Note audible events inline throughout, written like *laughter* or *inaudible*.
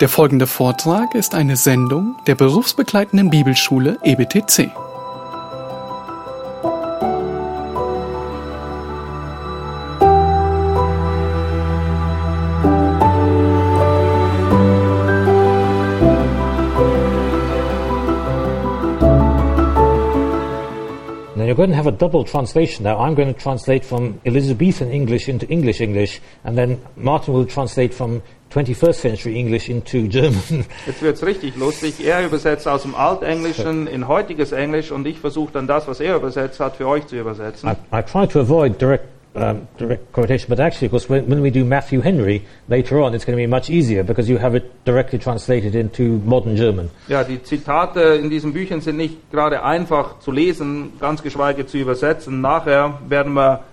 Der folgende Vortrag ist eine Sendung der berufsbegleitenden Bibelschule EBTC. Have a double translation now. I'm going to translate from Elizabethan English into English English, and then Martin will translate from 21st century English into *laughs* German. Jetzt wird's richtig lustig. Er übersetzt aus dem Altenglischen in heutiges Englisch und ich versuche dann das, was er übersetzt hat, für euch zu übersetzen. I, I try to avoid direct, um, direct quotation, but actually, of course, when, when we do Matthew Henry later on, it's going to be much easier because you have it directly translated into modern German. Ja, die Zitate in diesen Büchern sind nicht gerade einfach zu lesen, ganz geschweige zu übersetzen. Nachher werden wir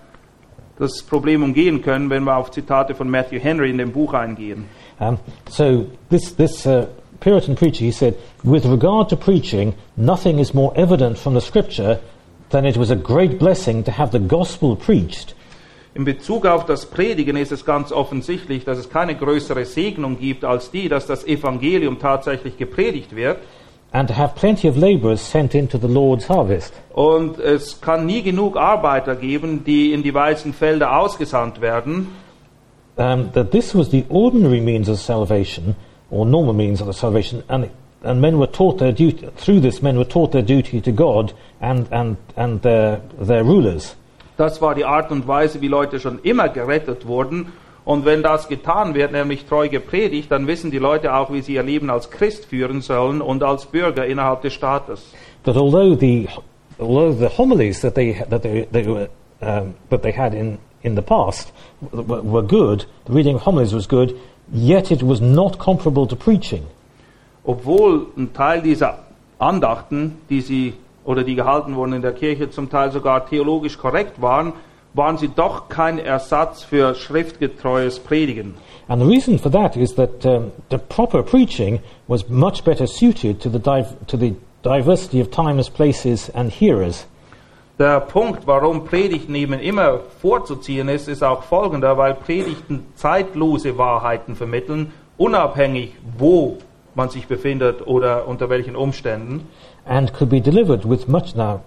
das Problem umgehen können, wenn wir auf Zitate von Matthew Henry in dem Buch eingehen. Um, so this, this uh, Puritan preacher, he said, with regard to preaching, nothing is more evident from the scripture than it was a great blessing to have the gospel preached. In Bezug auf das Predigen ist es ganz offensichtlich, dass es keine größere Segnung gibt als die, dass das Evangelium tatsächlich gepredigt wird. and to have plenty of labourers sent into the Lord's harvest. Und es kann nie genug Arbeiter geben, die in die weißen Felder ausgesandt werden. Um, that this was the ordinary means of salvation, or normal means of salvation, and, and men were taught their duty, through this men were taught their duty to God and, and, and their, their rulers. Das war die Art und Weise, wie Leute schon immer gerettet wurden. Und wenn das getan wird, nämlich treu gepredigt, dann wissen die Leute auch, wie sie ihr Leben als Christ führen sollen und als Bürger innerhalb des Staates. That although the, although the homilies that they, that they, they were, um, that they had in, in the past were, were good, the reading of homilies was good, yet it was not comparable to preaching. Obwohl ein Teil dieser Andachten, die sie oder die gehalten wurden in der Kirche, zum Teil sogar theologisch korrekt waren, waren sie doch kein Ersatz für schriftgetreues Predigen. And the reason for that is that um, the proper preaching was much better suited to the, to the diversity of times, places, and hearers. Der Punkt, warum Predigten eben immer vorzuziehen ist, ist auch folgender, weil Predigten zeitlose Wahrheiten vermitteln, unabhängig wo man sich befindet oder unter welchen Umständen. And could be delivered with much now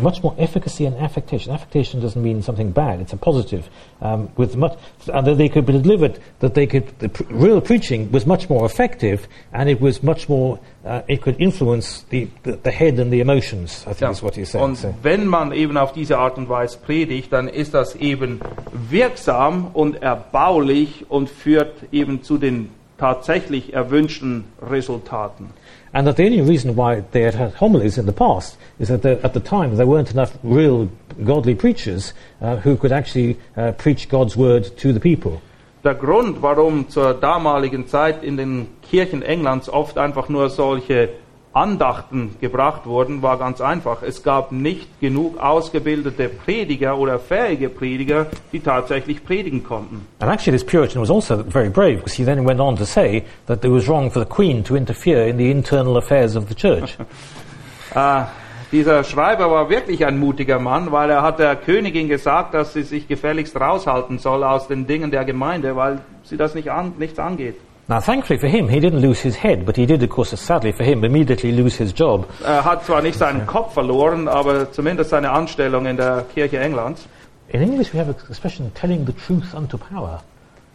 much more efficacy and affectation. Affectation doesn't mean something bad; it's a positive. Um, with much, and that they could be delivered. That they could the pr- real preaching was much more effective, and it was much more. Uh, it could influence the, the the head and the emotions. I think Ja. is what he's saying. Und So- wenn man eben auf diese Art und Weise predigt, dann ist das eben wirksam und erbaulich und führt eben zu den tatsächlich erwünschten Resultaten. And that the only reason why they had had homilies in the past is that there, at the time there weren't enough real godly preachers uh, who could actually uh, preach God's word to the people. Der Grund, warum zur damaligen Zeit in den Kirchen Englands oft einfach nur solche Andachten gebracht wurden, war ganz einfach. Es gab nicht genug ausgebildete Prediger oder fähige Prediger, die tatsächlich predigen konnten. And actually, this Puritan was also very brave because he then went on to say that it was wrong for the Queen to interfere in the internal affairs of the church. Äh, *laughs* dieser Schreiber war wirklich ein mutiger Mann, weil er hat der Königin gesagt, dass sie sich gefälligst raushalten soll aus den Dingen der Gemeinde, weil sie das nicht an, nichts angeht. Now, thankfully for him, he didn't lose his head, but he did, of course, sadly for him, immediately lose his job. Er hat zwar nicht seinen Kopf verloren, aber zumindest seine Anstellung in der Kirche Englands. In English, we have an expression telling the truth unto power.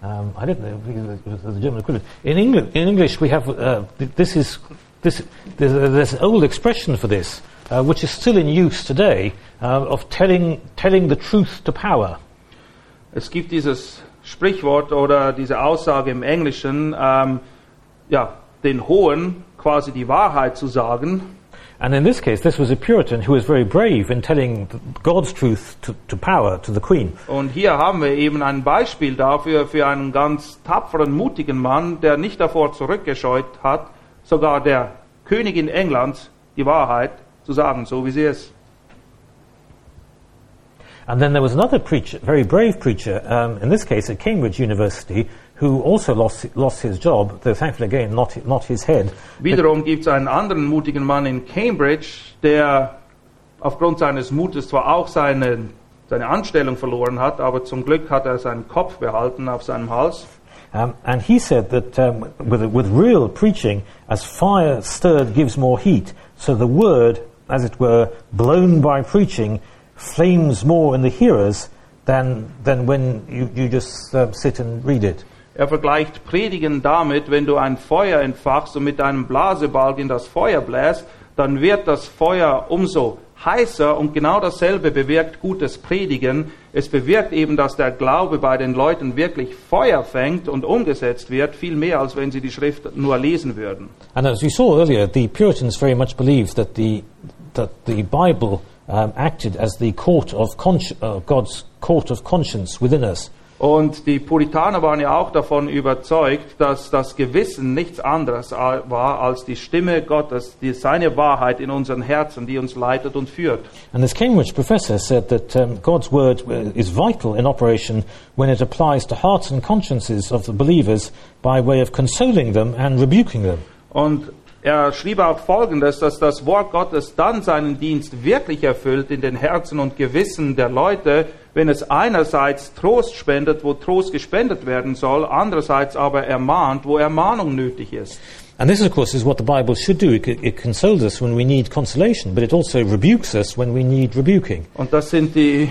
Um, I don't know the German equivalent. In, England, in English, we have uh, this is this. There's, there's an old expression for this, uh, which is still in use today, uh, of telling telling the truth to power. Es gibt dieses Sprichwort oder diese Aussage im Englischen, ähm, ja, den Hohen quasi die Wahrheit zu sagen. And in this case, this was a Puritan who was very brave in telling God's truth to, to power, to the Queen. Und hier haben wir eben ein Beispiel dafür, für einen ganz tapferen, mutigen Mann, der nicht davor zurückgescheut hat, sogar der Königin Englands die Wahrheit zu sagen, so wie sie ist. And then there was another preacher, very brave preacher, um, in this case at Cambridge University, who also lost, lost his job, though thankfully again not, not his head. Wiederum gibt es einen anderen mutigen Mann in Cambridge, der aufgrund seines Mutes zwar auch seine, seine Anstellung verloren hat, aber zum Glück hat er seinen Kopf behalten auf seinem Hals. Um, and he said that um, with, with real preaching, as fire stirred gives more heat, so the word, as it were, blown by preaching, flames more in the hearers than, than when you, you just uh, sit and read it. Er vergleicht Predigen damit, wenn du ein Feuer entfachst und mit deinem Blasebalg in das Feuer bläst, dann wird das Feuer umso heißer und genau dasselbe bewirkt gutes Predigen. Es bewirkt eben, dass der Glaube bei den Leuten wirklich Feuer fängt und umgesetzt wird, viel mehr als wenn sie die Schrift nur lesen würden. And as we saw earlier, the Puritans very much believed that the, that the Bible um, acted as the court of uh, God's court of conscience within us. Und die Puritaner waren ja auch davon überzeugt, dass das Gewissen nichts anderes war als die Stimme Gottes, die, seine Wahrheit in unseren Herzen, die uns leitet und führt. And this Cambridge professor said that um, God's word uh, is vital in operation when it applies to hearts and consciences of the believers by way of consoling them and rebuking them. Und er schrieb auch Folgendes, dass das Wort Gottes dann seinen Dienst wirklich erfüllt in den Herzen und Gewissen der Leute, wenn es einerseits Trost spendet, wo Trost gespendet werden soll, andererseits aber ermahnt, wo Ermahnung nötig ist. And this, of course, is what the Bible should do. It, it consoles us when we need consolation, but it also rebukes us when we need rebuking. Und das sind die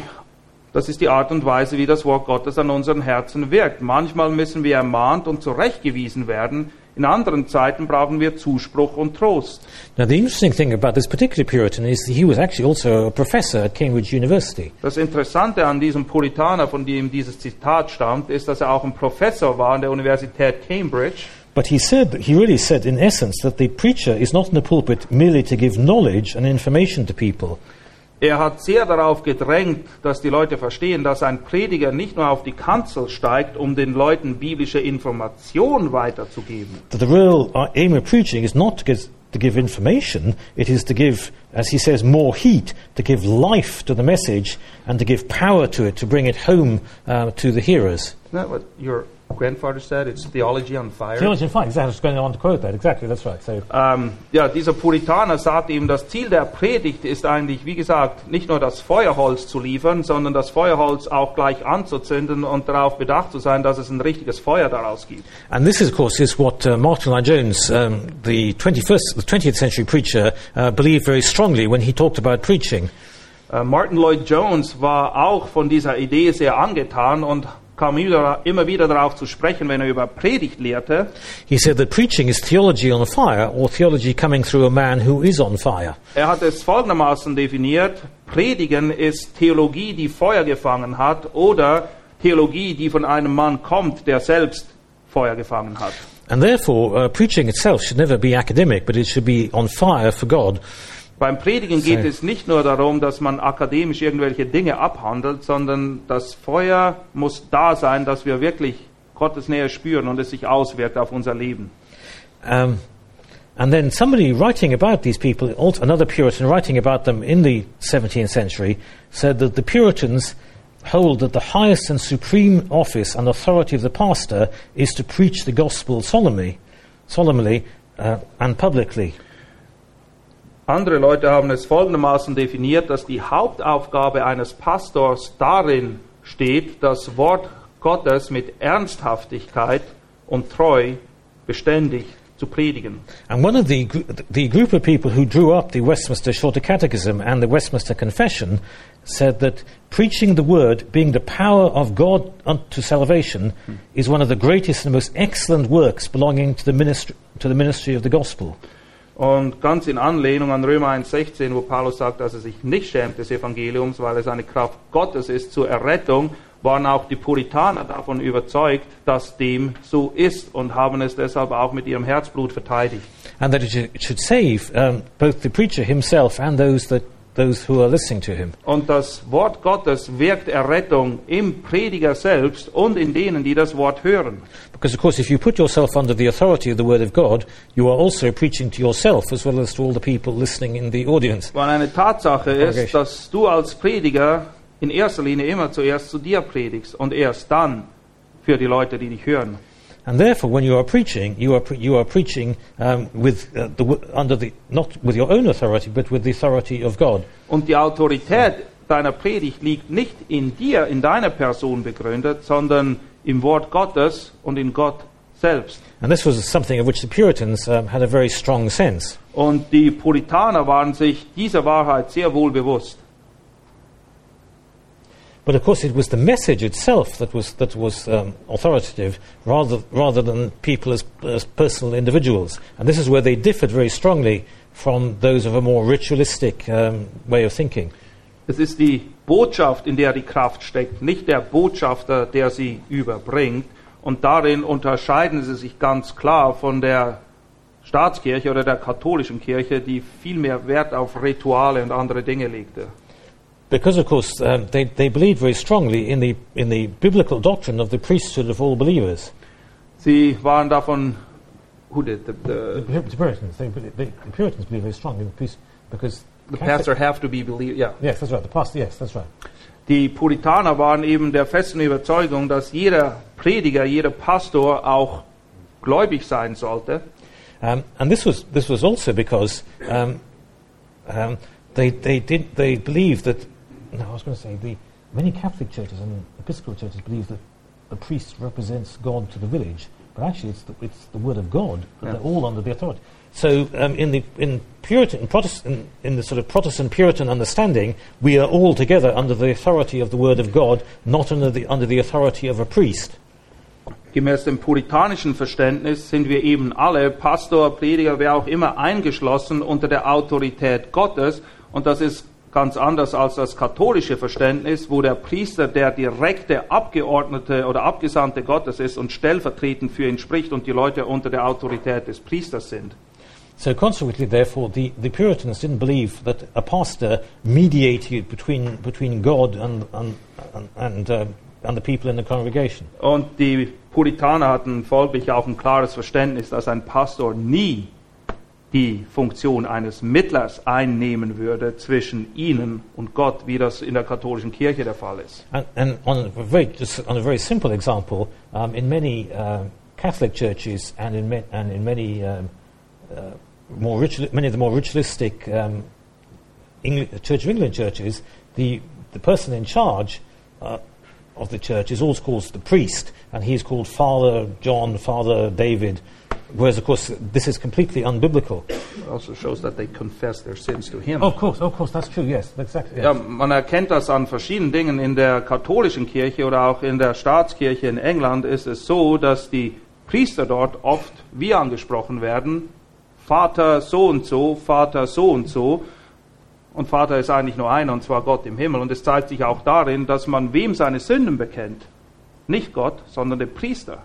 das ist die Art und Weise, wie das Wort Gottes an unseren Herzen wirkt. Manchmal müssen wir ermahnt und zurechtgewiesen werden. In anderen Zeiten brauchen wir Zuspruch und Trost. Now, the interesting thing about this particular Puritan is that he was actually also a professor at Cambridge University. Das Interessante an diesem Puritaner, von dem dieses Zitat stammt, ist, dass er auch ein Professor war an der Universität Cambridge. But he said, he really said in essence that the preacher is not in the pulpit merely to give knowledge and information to people. Er hat sehr darauf gedrängt, dass die Leute verstehen, dass ein Prediger nicht nur auf die Kanzel steigt, um den Leuten biblische Information weiterzugeben. That the real uh, aim of preaching is not to give, to give information, it is to give, as he says, more heat, to give life to the message and to give power to it, to bring it home uh, to the hearers. Isn't that what your grandfather said? It's theology on fire. Theology and fire, exactly. I was going on to quote that. Exactly, that's right. So, Ähm, ja, dieser Puritaner sagt ihm, das Ziel der Predigt ist eigentlich, wie gesagt, nicht nur das Feuerholz zu liefern, sondern das Feuerholz auch gleich anzuzünden und darauf bedacht zu sein, dass es ein richtiges Feuer daraus gibt. and this, of course, is what uh, Martin Lloyd Jones, um, the 21st, the 20th century preacher, uh, believed very strongly when he talked about preaching. Äh, Martin Lloyd Jones war auch von dieser Idee sehr angetan und kam immer wieder darauf zu sprechen, wenn er über Predigt lehrte. He said that preaching is theology on fire, or theology coming through a man who is on fire. Er hat es folgendermaßen definiert, Predigen ist Theologie, die Feuer gefangen hat, oder Theologie, die von einem Mann kommt, der selbst Feuer gefangen hat. And therefore, uh, preaching itself should never be academic, but it should be on fire for God. Beim Predigen geht es nicht nur darum, dass man akademisch irgendwelche Dinge abhandelt, sondern das Feuer muss da sein, dass wir wirklich Gottes Nähe spüren und es sich auswirkt auf unser Leben. Um, and then somebody writing about these people, another Puritan writing about them in the 17th century, said that the Puritans hold that the highest and supreme office and authority of the pastor is to preach the gospel solemnly, solemnly uh, and publicly. Andere Leute haben es folgendermaßen definiert, dass die Hauptaufgabe eines Pastors darin steht, das Wort Gottes mit Ernsthaftigkeit und Treu beständig zu predigen. And one of the, the group of people who drew up the Westminster Shorter Catechism and the Westminster Confession said that preaching the word, being the power of God unto salvation, is one of the greatest and most excellent works belonging to the ministry, to the ministry of the gospel. Und ganz in Anlehnung an Römer 1,16, wo Paulus sagt, dass er sich nicht schämt des Evangeliums, weil es eine Kraft Gottes ist zur Errettung, waren auch die Puritaner davon überzeugt, dass dem so ist und haben es deshalb auch mit ihrem Herzblut verteidigt. And that it should, save um, both the preacher himself and those, that, those who are listening to him. Und das Wort Gottes wirkt Errettung im Prediger selbst und in denen, die das Wort hören. Because, of course, if you put yourself under the authority of the Word of God, you are also preaching to yourself as well as to all the people listening in the audience. Weil eine Tatsache ist, dass du als Prediger in erster Linie immer zuerst zu dir predigst und erst dann für die Leute, die dich hören. And therefore, when you are preaching, you are, pre- you are preaching um, with, uh, the, under the, not with your own authority, but with the authority of God. Und die Autorität deiner Predigt liegt nicht in dir, in deiner Person begründet, sondern im Wort Gottes und in Gott selbst. And this was something of which the Puritans um, had a very strong sense. Und die Puritaner waren sich dieser Wahrheit sehr wohl bewusst. But of course, it was the message itself that was, that was um, authoritative rather, rather than people as, as personal individuals. And this is where they differed very strongly from those of a more ritualistic um, way of thinking. Es ist die Botschaft, in der die Kraft steckt, nicht der Botschafter, der sie überbringt. Und darin unterscheiden sie sich ganz klar von der Staatskirche oder der katholischen Kirche, die viel mehr Wert auf Rituale und andere Dinge legte. Because, of course, um, they, they believed very strongly in the, in the biblical doctrine of the priesthood of all believers. Sie waren davon, who did, the, the, The, the Puritans, they, they, the Puritans believed very strongly in the priest because the pastor have to be believed, ja. Yes, that's right. The pastor. Yes, that's right. Die Puritaner waren eben der festen Überzeugung, dass jeder Prediger, jeder Pastor auch gläubig sein sollte. Um, and this was this was also because um, um, they they did they believed that. No, I was going to say the many Catholic churches and Episcopal churches believe that the priest represents God to the village, but actually it's the, it's the word of God. But Yeah. they're all under the authority. So um, in the in Puritan Protestant in the sort of Protestant Puritan understanding, we are all together under the authority of the word of God, not under the under the authority of a priest. Gemäß dem puritanischen Verständnis sind wir eben alle, Pastor, Prediger, wer auch immer, eingeschlossen unter der Autorität Gottes. Und das ist ganz anders als das katholische Verständnis, wo der Priester der direkte Abgeordnete oder Abgesandte Gottes ist und stellvertretend für ihn spricht und die Leute unter der Autorität des Priesters sind. So consequently, therefore, the, the Puritans didn't believe that a pastor mediated between, between God and, and, and, um, and the people in the congregation. Und die Puritaner hatten folglich auch ein klares Verständnis, dass ein Pastor nie die Funktion eines Mittlers einnehmen würde zwischen ihnen und Gott, wie das in der katholischen Kirche der Fall ist. And, and on, a very, on a very simple example, um, in many um Catholic churches and in, ma- and in many, um, uh, more ritual, many of the more ritualistic um, Engl- Church of England churches, the, the person in charge uh, of the church is always called the priest, and he is called Father John, Father David, whereas, of course, this is completely unbiblical. It also shows that they confess their sins to him. Oh, of course, of course, that's true, yes, exactly. Ja, man erkennt das an verschiedenen Dingen. In der katholischen Kirche oder auch in der Staatskirche in England ist es so, dass die Priester dort oft wie angesprochen werden. Vater so und so, Vater so und so. Und Vater ist eigentlich nur einer, und zwar Gott im Himmel. Und es zeigt sich auch darin, dass man wem seine Sünden bekennt. Nicht Gott, sondern der Priester.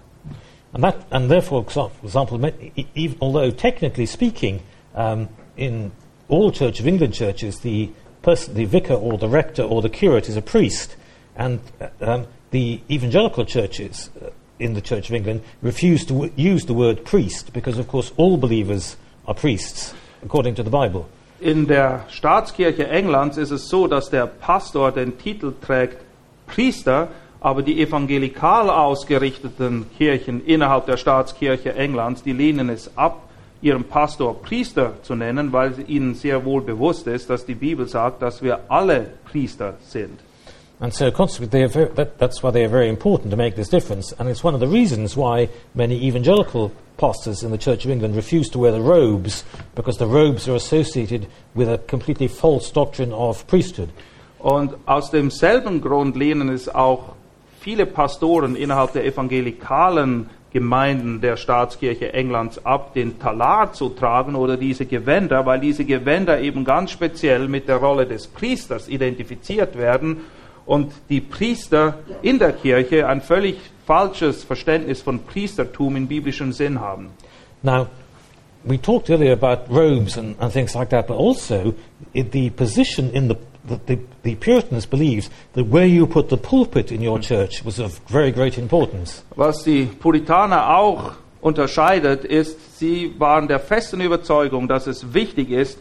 And, that, and therefore, for example, me- e- e- although technically speaking, um, in all Church of England churches, the, person, the vicar or the rector or the curate is a priest, and uh, um, the evangelical churches uh, in the Church of England refuse to w- use the word priest because, of course, all believers are priests, according to the Bible. In der Staatskirche Englands ist es so, dass der Pastor den Titel trägt Priester, aber die evangelikal ausgerichteten Kirchen innerhalb der Staatskirche Englands, die lehnen es ab, ihren Pastor Priester zu nennen, weil ihnen sehr wohl bewusst ist, dass die Bibel sagt, dass wir alle Priester sind. And so, consequently, very, that, that's why they are very important to make this difference. And it's one of the reasons why many evangelical pastors in the Church of England refuse to wear the robes, because the robes are associated with a completely false doctrine of priesthood. Und aus demselben Grund lehnen es auch viele Pastoren innerhalb der evangelikalen Gemeinden der Staatskirche Englands ab, den Talar zu tragen oder diese Gewänder, weil diese Gewänder eben ganz speziell mit der Rolle des Priesters identifiziert werden und die Priester in der Kirche ein völlig falsches Verständnis von Priestertum in biblischem Sinn haben. Now, we talked earlier about robes and, and things like that, but also the position in the, the, the, the Puritans believed that where you put the pulpit in your church was of very great importance. Was die Puritaner auch unterscheidet, ist, sie waren der festen Überzeugung, dass es wichtig ist,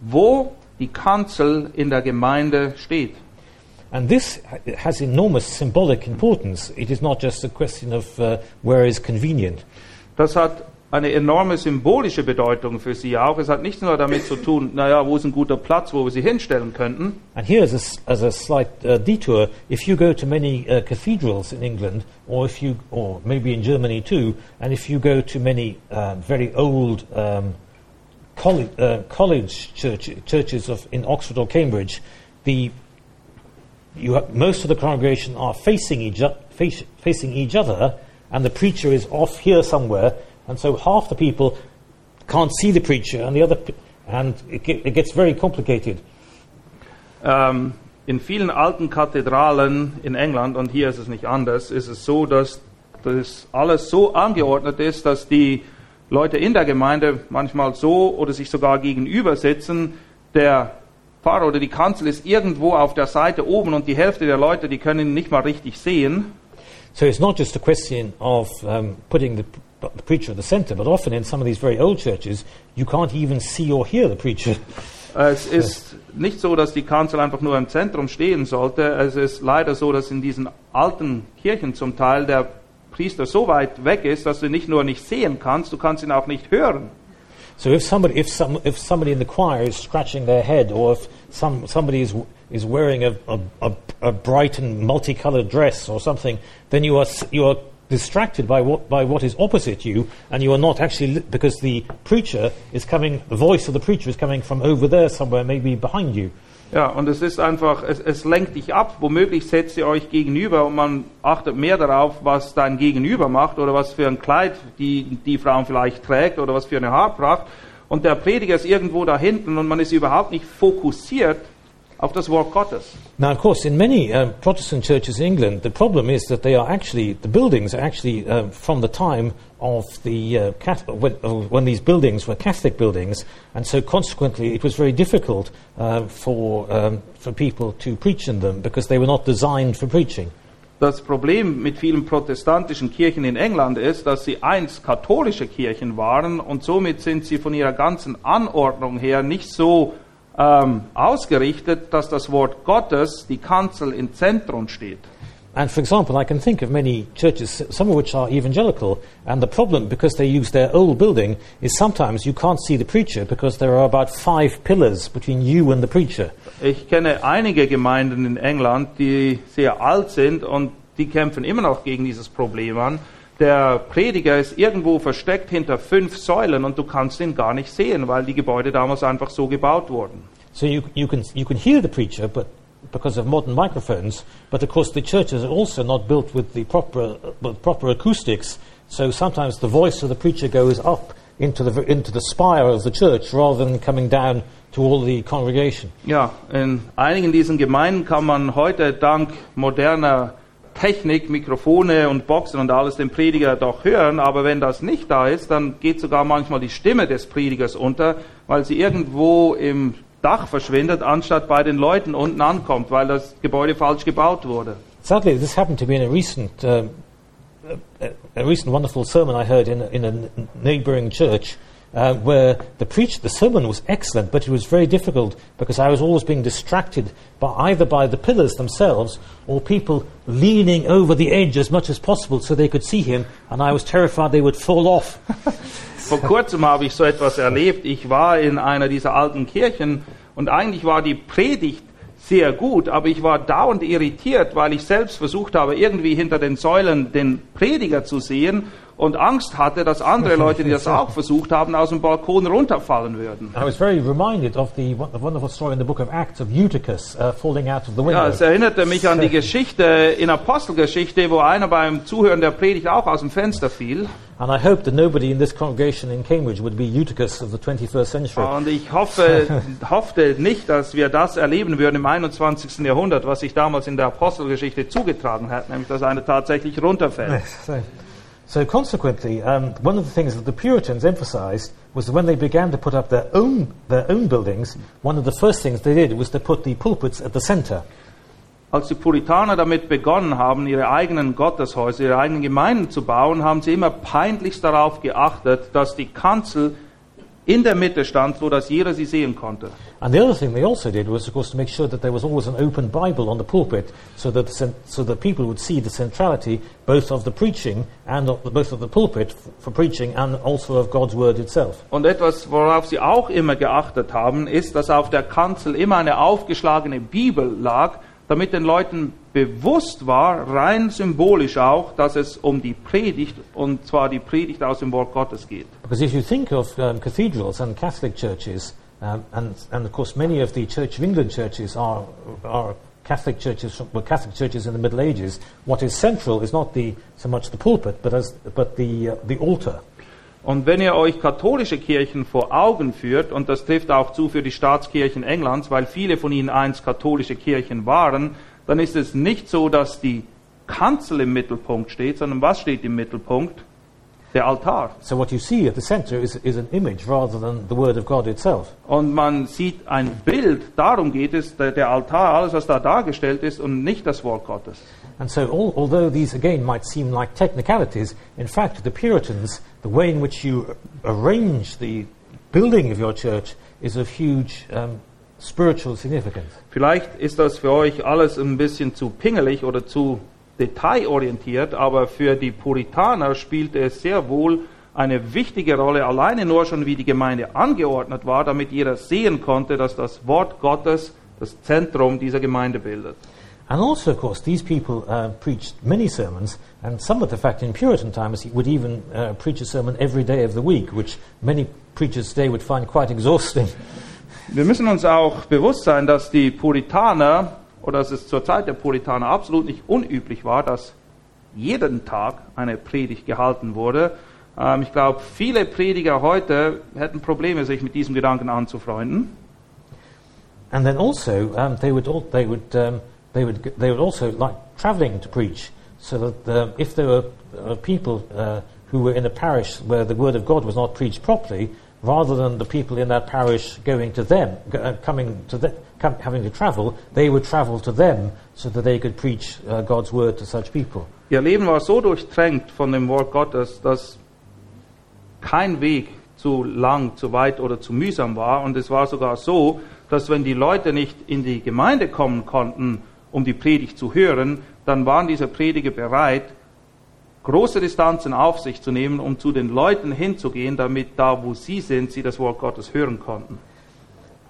wo die Kanzel in der Gemeinde steht. And this ha- has enormous symbolic importance. It is not just a question of uh, where is convenient. Das hat eine enorme symbolische Bedeutung für sie auch. Es hat nicht nur damit zu tun, naja, wo ist ein guter Platz, wo wir sie hinstellen könnten. And here is as a, s- a slight uh, detour, if you go to many uh, cathedrals in England, or if you, or maybe in Germany too, and if you go to many uh, very old um, college, uh, college church, churches of, in Oxford or Cambridge, the have, most of the congregation are facing each, face, facing each other, and the preacher is off here somewhere, and so half the people can't see the preacher, and the other, and it, ge- it gets very complicated. Ähm, in vielen alten Kathedralen in England, und hier ist es nicht anders, ist es so, dass das alles so angeordnet ist, dass die Leute in der Gemeinde manchmal so oder sich sogar gegenüber sitzen. Der Pfarrer oder die Kanzel ist irgendwo auf der Seite oben und die Hälfte der Leute, die können ihn nicht mal richtig sehen. So it's not just a question of um, putting the, p- the preacher at the centre, but often in some of these very old churches, you can't even see or hear the preacher. *laughs* Es ist nicht so, dass die Kanzel einfach nur im Zentrum stehen sollte. Es ist leider so, dass in diesen alten Kirchen zum Teil der Priester so weit weg ist, dass du nicht nur nicht sehen kannst, du kannst ihn auch nicht hören. So if somebody, if, some, if somebody in the choir is scratching their head, or if some, somebody is, is wearing a, a, a, a bright and multicolored dress or something, then you are, you are distracted by what, by what is opposite you, and you are not actually, li- because the preacher is coming, the voice of the preacher is coming from over there somewhere, maybe behind you. Ja, und es ist einfach, es, es lenkt dich ab. Womöglich setzt ihr euch gegenüber und man achtet mehr darauf, was dein Gegenüber macht oder was für ein Kleid die, die Frau vielleicht trägt oder was für eine Haarpracht. Und der Prediger ist irgendwo da hinten und man ist überhaupt nicht fokussiert auf das Wort Gottes. Now, of course, in many um, Protestant churches in England, the problem is that they are actually, the buildings are actually um, from the time of the uh, Cath- when, uh, when these buildings were Catholic buildings, and so consequently it was very difficult uh, for, um, for people to preach in them because they were not designed for preaching. Das Problem mit vielen protestantischen Kirchen in England ist, dass sie einst katholische Kirchen waren und somit sind sie von ihrer ganzen Anordnung her nicht so ähm, ausgerichtet, dass das Wort Gottes, die Kanzel, im Zentrum steht. And for example, I can think of many churches, some of which are evangelical, and the problem, because they use their old building, is sometimes you can't see the preacher because there are about five pillars between you and the preacher. Ich kenne einige Gemeinden in England, die sehr alt sind und die kämpfen immer noch gegen dieses Problem an. Der Prediger ist irgendwo versteckt hinter fünf Säulen und du kannst ihn gar nicht sehen, weil die Gebäude damals einfach so gebaut wurden. So you, you, can, you can hear the preacher, but because of modern microphones, but of course the churches are also not built with the proper, with proper acoustics, so sometimes the voice of the preacher goes up into the, into the spire of the church rather than coming down to all the congregation. Ja, in einigen diesen Gemeinden kann man heute dank moderner Technik, Mikrofone und Boxen und alles den Prediger doch hören, aber wenn das nicht da ist, dann geht sogar manchmal die Stimme des Predigers unter, weil sie irgendwo im Dach verschwindet, anstatt bei den Leuten unten ankommt, weil das Gebäude falsch gebaut wurde. Sadly, this happened to me in a recent, um, a, recent wonderful sermon I heard in a, in a n- neighbouring church, uh, where the preach, the sermon was excellent, but it was very difficult because I was always being distracted by either by the pillars themselves or people leaning over the edge as much as possible so they could see him, and I was terrified they would fall off. *laughs* Vor kurzem habe ich so etwas erlebt. Ich war in einer dieser alten Kirchen und eigentlich war die Predigt sehr gut, aber ich war dauernd irritiert, weil ich selbst versucht habe, irgendwie hinter den Säulen den Prediger zu sehen und Angst hatte, dass andere Leute, die das auch versucht haben, aus dem Balkon runterfallen würden. I was very reminded of the won- the wonderful story in the book of Acts of Eutychus uh, falling out of the window. Ja, es erinnerte mich an die Geschichte in Apostelgeschichte, wo einer beim Zuhören der Predigt auch aus dem Fenster fiel. And I hope that nobody in this congregation in Cambridge would be Eutychus of the 21st century. Und ich hoffe, *laughs* hoffte nicht, dass wir das erleben würden im 21. Jahrhundert, was sich damals in der Apostelgeschichte zugetragen hat, nämlich dass einer tatsächlich runterfällt. So, consequently, um, one of the things that the Puritans emphasized was that when they began to put up their own, their own buildings, one of the first things they did was to put the pulpits at the center. Als die Puritaner damit begonnen haben, ihre eigenen Gotteshäuser, ihre eigenen Gemeinden zu bauen, haben sie immer peinlichst darauf geachtet, dass die Kanzel in der Mitte stand, so dass jeder sie sehen konnte. And the other thing they also did was, of course, to make sure that there was always an open Bible on the pulpit, so that so that people would see the centrality both of the preaching and of the, both of the pulpit for preaching and also of God's word itself. Und etwas, worauf sie auch immer geachtet haben, ist, dass auf der Kanzel immer eine aufgeschlagene Bibel lag, damit den Leuten bewusst war, rein symbolisch auch, dass es um die Predigt, und zwar die Predigt aus dem Wort Gottes geht. Because if you think of um, cathedrals and Catholic churches, um, and, and of course many of the Church of England churches are, are Catholic churches, well, Catholic churches in the Middle Ages, what is central is not the, so much the pulpit, but, as, but the, uh, the altar. Und wenn ihr euch katholische Kirchen vor Augen führt, und das trifft auch zu für die Staatskirchen Englands, weil viele von ihnen einst katholische Kirchen waren, dann ist es nicht so, dass die Kanzel im Mittelpunkt steht, sondern was steht im Mittelpunkt? Der Altar. So what you see at the center is, is an image rather than the word of God itself. Und man sieht ein Bild, darum geht es, der, der Altar, alles was da dargestellt ist und nicht das Wort Gottes. And so, all, although these again might seem like technicalities, in fact, the Puritans, the way in which you arrange the building of your church is of huge um, spiritual significance. Vielleicht ist das für euch alles ein bisschen zu pingelig oder zu detailorientiert, aber für die Puritaner spielte es sehr wohl eine wichtige Rolle, alleine nur schon wie die Gemeinde angeordnet war, damit jeder sehen konnte, dass das Wort Gottes das Zentrum dieser Gemeinde bildet. And also, of course, these people uh, preached many sermons, and some of the fact in Puritan times would even uh, preach a sermon every day of the week, which many preachers today would find quite exhausting. Wir müssen uns auch bewusst sein, dass die Puritaner oder dass es zur Zeit der Puritaner absolut nicht unüblich war, dass jeden Tag eine Predigt gehalten wurde. Ähm, ich glaube, viele Prediger heute hätten Probleme, sich mit diesem Gedanken anzufreunden. And then also, um, they would al- they would um, they would they would also like travelling to preach, so that uh, if there were uh, people uh, who were in a parish where the word of God was not preached properly, rather than the people in that parish going to them, uh, coming to the, com- having to travel, they would travel to them so that they could preach uh, God's word to such people. Ihr Leben war so durchtränkt von dem Wort Gottes, dass kein Weg zu lang, zu weit oder zu mühsam war. Und es war sogar so, dass wenn die Leute nicht in die Gemeinde kommen konnten, um die Predigt zu hören, dann waren diese Prediger bereit, große Distanzen auf sich zu nehmen, um zu den Leuten hinzugehen, damit da, wo sie sind, sie das Wort Gottes hören konnten.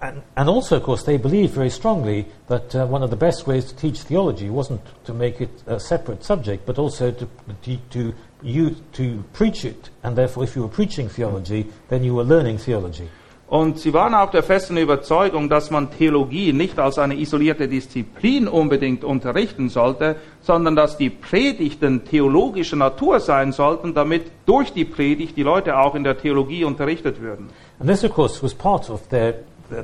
And, and also, of course, they believed very strongly that uh, one of the best ways to teach theology wasn't to make it a separate subject, but also to, to, to, you, to preach it. And therefore, if you were preaching theology, then you were learning theology. Und sie waren auch der festen Überzeugung, dass man Theologie nicht als eine isolierte Disziplin unbedingt unterrichten sollte, sondern dass die Predigten theologischer Natur sein sollten, damit durch die Predigt die Leute auch in der Theologie unterrichtet würden. And this, of course, was part of their,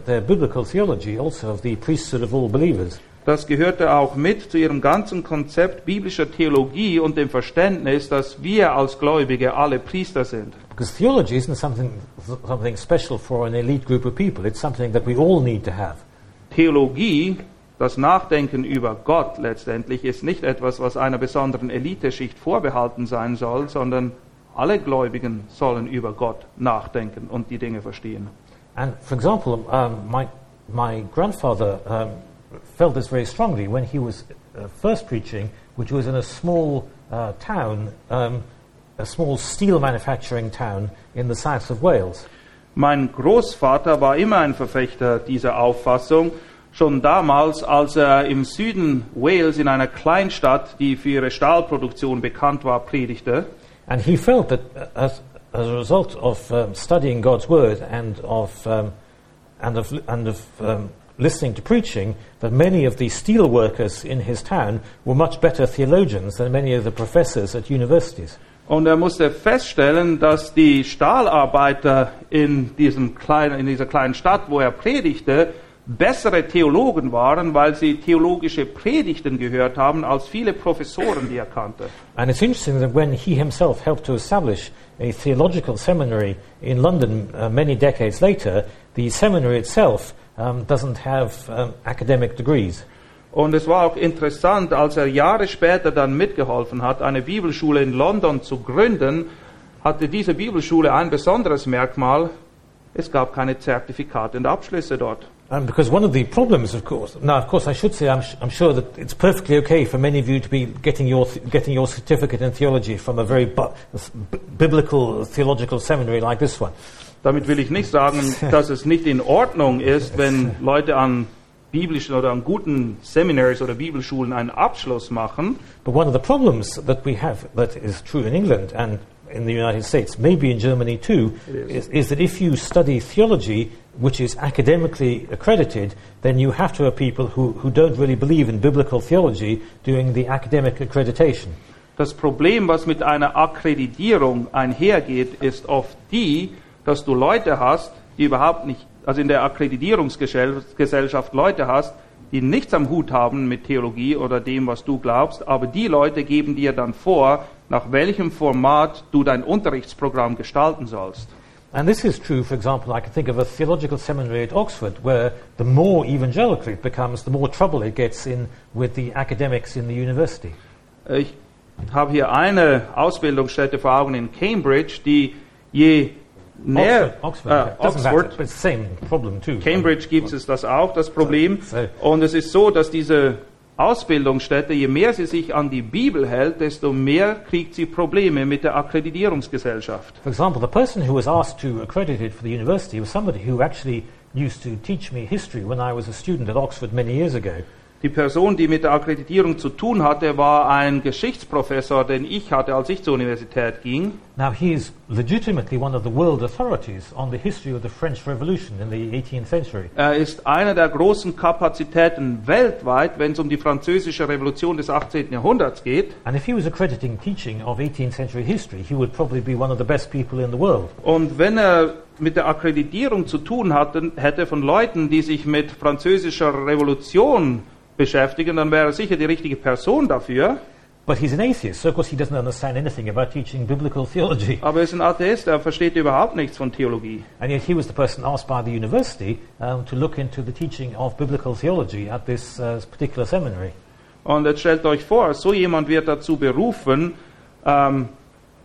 their, biblical theology, also of the priesthood of all believers. Das gehörte auch mit zu ihrem ganzen Konzept biblischer Theologie und dem Verständnis, dass wir als Gläubige alle Priester sind. Because theology isn't something, something special for an elite group of people, it's something that we all need to have. Theologie, das Nachdenken über Gott letztendlich, ist nicht etwas, was einer besonderen Eliteschicht vorbehalten sein soll, sondern alle Gläubigen sollen über Gott nachdenken und die Dinge verstehen. And for example, um, my, my grandfather um, felt this very strongly when he was uh, first preaching, which was in a small uh, town, um, a small steel manufacturing town in the south of Wales. Mein Großvater war immer ein Verfechter dieser Auffassung, schon damals, als er im Süden Wales in einer Kleinstadt, die für ihre Stahlproduktion bekannt war, predigte. And he felt that uh, as, as a result of um, studying God's word and of, um, and of, and of um, listening to preaching, that many of the steel workers in his town were much better theologians than many of the professors at universities. Und er musste feststellen, dass die Stahlarbeiter in, diesem kleinen, in dieser kleinen Stadt, wo er predigte, bessere Theologen waren, weil sie theologische Predigten gehört haben, als viele Professoren, die er kannte. And it's interesting that when he himself helped to establish a theological seminary in London uh, many decades later, the seminary itself um, doesn't have um, academic degrees. Und es war auch interessant, als er Jahre später dann mitgeholfen hat, eine Bibelschule in London zu gründen, hatte diese Bibelschule ein besonderes Merkmal. Es gab keine Zertifikate und Abschlüsse dort. Um, because one of the problems, of course, now of course I should say I'm, sh- I'm sure that it's perfectly okay for many of you to be getting your, th- getting your certificate in theology from a very bu- biblical theological seminary like this one. Damit will ich nicht sagen, *laughs* dass es nicht in Ordnung ist, wenn Leute an biblischen oder an guten Seminaries oder Bibelschulen einen Abschluss machen. But one of the problems that we have that is true in England and in the United States, maybe in Germany too, is, is that if you study theology, which is academically accredited, then you have to have people who, who don't really believe in biblical theology doing the academic accreditation. Das Problem, was mit einer Akkreditierung einhergeht, ist oft die, dass du Leute hast, die überhaupt nicht, also in der Akkreditierungsgesellschaft Leute hast, die nichts am Hut haben mit Theologie oder dem, was du glaubst, aber die Leute geben dir dann vor, nach welchem Format du dein Unterrichtsprogramm gestalten sollst. And this is true, for example, I can think of a theological seminary at Oxford where the more evangelical it becomes, the more trouble it gets in with the academics in the university. Ich habe hier eine Ausbildungsstätte vor Augen in Cambridge, die je näher Oxford, Oxford, matter, Oxford problem too. Cambridge gibt es das auch, das Problem. Und es ist so, dass diese Ausbildungsstätte, je mehr sie sich an die Bibel hält, desto mehr kriegt sie Probleme mit der Akkreditierungsgesellschaft. For example, the person who was asked to accredit it for the university was somebody who actually used to teach me history when I was a student at Oxford many years ago. Die Person, die mit der Akkreditierung zu tun hatte, war ein Geschichtsprofessor, den ich hatte, als ich zur Universität ging. Now, he is legitimately one of the world authorities on the history of the French Revolution in the 18th century. Er ist einer der großen Kapazitäten weltweit, wenn es um die französische Revolution des 18. Jahrhunderts geht. And if he was accrediting teaching of 18th century history, he would probably be one of the best people in the world. Und wenn er mit der Akkreditierung zu tun hatte, hätte von Leuten, die sich mit französischer Revolution beschäftigen, dann wäre er sicher die richtige Person dafür. But he's an atheist, so of course he doesn't understand anything about teaching biblical theology. *laughs* Aber er ist ein Atheist, er versteht überhaupt nichts von Theologie. And yet he was the person asked by the university um, to look into the teaching of biblical theology at this uh, particular seminary. Und jetzt stellt euch vor, so jemand wird dazu berufen, ähm,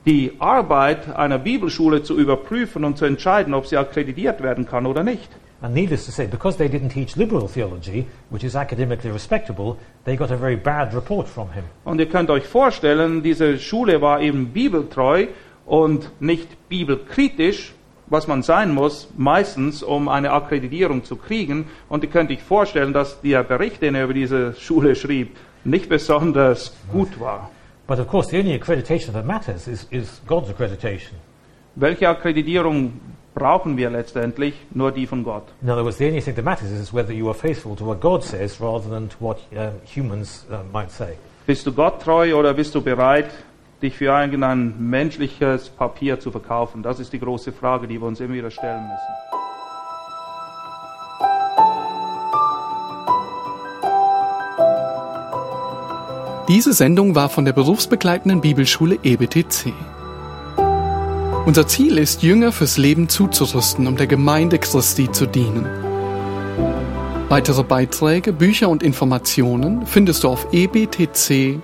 die Arbeit einer Bibelschule zu überprüfen und zu entscheiden, ob sie akkreditiert werden kann oder nicht. And needless to say, because they didn't teach liberal theology, which is academically respectable, they got a very bad report from him. Und ihr könnt euch vorstellen, diese Schule war eben bibeltreu und nicht bibelkritisch, was man sein muss, meistens, um eine Akkreditierung zu kriegen. Und ihr könnt euch vorstellen, dass der Bericht, den er über diese Schule schrieb, nicht besonders gut war. But of course, the only accreditation that matters is, is God's accreditation. Welche Akkreditierung brauchen wir letztendlich? Nur die von Gott. In other words, the only thing that matters is whether you are faithful to what God says rather than to what um, humans uh, might say. Bist du Gott treu oder bist du bereit, dich für irgendein menschliches Papier zu verkaufen? Das ist die große Frage, die wir uns immer wieder stellen müssen. Diese Sendung war von der berufsbegleitenden Bibelschule EBTC. Unser Ziel ist, Jünger fürs Leben zuzurüsten, um der Gemeinde Christi zu dienen. Weitere Beiträge, Bücher und Informationen findest du auf ebtc.org.